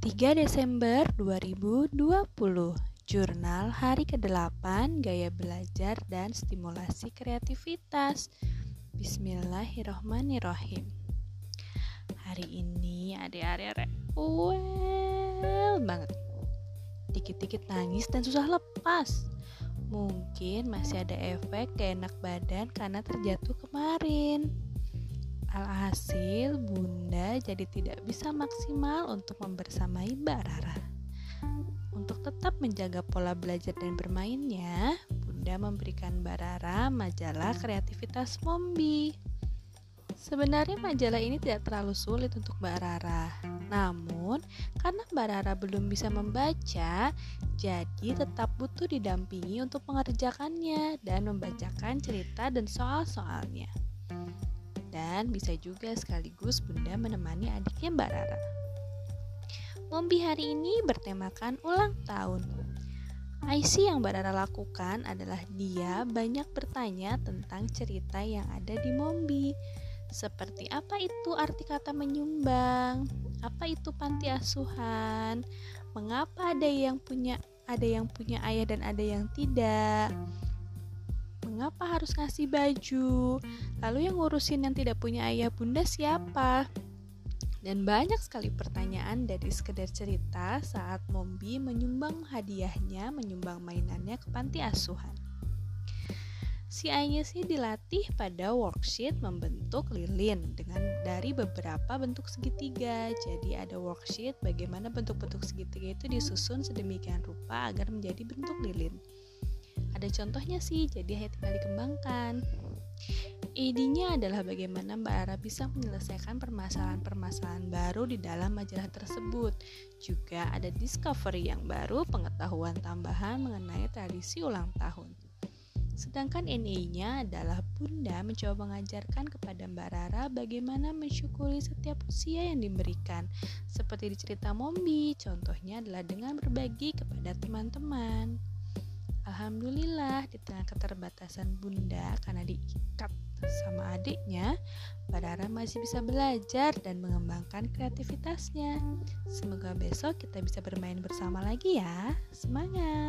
3 Desember 2020 Jurnal Hari ke-8 Gaya Belajar dan Stimulasi Kreativitas. Bismillahirrohmanirrohim. Hari ini adik-adik well banget. Dikit-dikit nangis dan susah lepas. Mungkin masih ada efek enak badan karena terjatuh kemarin Alhasil, Bunda jadi tidak bisa maksimal untuk membersamai Mbak Rara. Untuk tetap menjaga pola belajar dan bermainnya, Bunda memberikan Mbak Rara majalah kreativitas Mombi. Sebenarnya majalah ini tidak terlalu sulit untuk Mbak Rara. Namun, karena Mbak Rara belum bisa membaca, jadi tetap butuh didampingi untuk mengerjakannya dan membacakan cerita dan soal-soalnya dan bisa juga sekaligus Bunda menemani adiknya Mbak Rara. Mombi hari ini bertemakan ulang tahun. IC yang Mbak Rara lakukan adalah dia banyak bertanya tentang cerita yang ada di Mombi. Seperti apa itu arti kata menyumbang? Apa itu panti asuhan? Mengapa ada yang punya ada yang punya ayah dan ada yang tidak? Mengapa harus ngasih baju? Lalu yang ngurusin yang tidak punya ayah bunda siapa? Dan banyak sekali pertanyaan dari sekedar cerita saat Mombi menyumbang hadiahnya, menyumbang mainannya ke panti asuhan. Si Anya sih dilatih pada worksheet membentuk lilin dengan dari beberapa bentuk segitiga. Jadi ada worksheet bagaimana bentuk-bentuk segitiga itu disusun sedemikian rupa agar menjadi bentuk lilin ada contohnya sih jadi tinggal dikembangkan Idenya adalah bagaimana Mbak Ara bisa menyelesaikan permasalahan-permasalahan baru di dalam majalah tersebut. Juga ada discovery yang baru, pengetahuan tambahan mengenai tradisi ulang tahun. Sedangkan NA-nya adalah Bunda mencoba mengajarkan kepada Mbak Rara bagaimana mensyukuri setiap usia yang diberikan. Seperti di cerita Mombi, contohnya adalah dengan berbagi kepada teman-teman. Alhamdulillah di tengah keterbatasan bunda karena diikat sama adiknya, Badara masih bisa belajar dan mengembangkan kreativitasnya. Semoga besok kita bisa bermain bersama lagi ya. Semangat!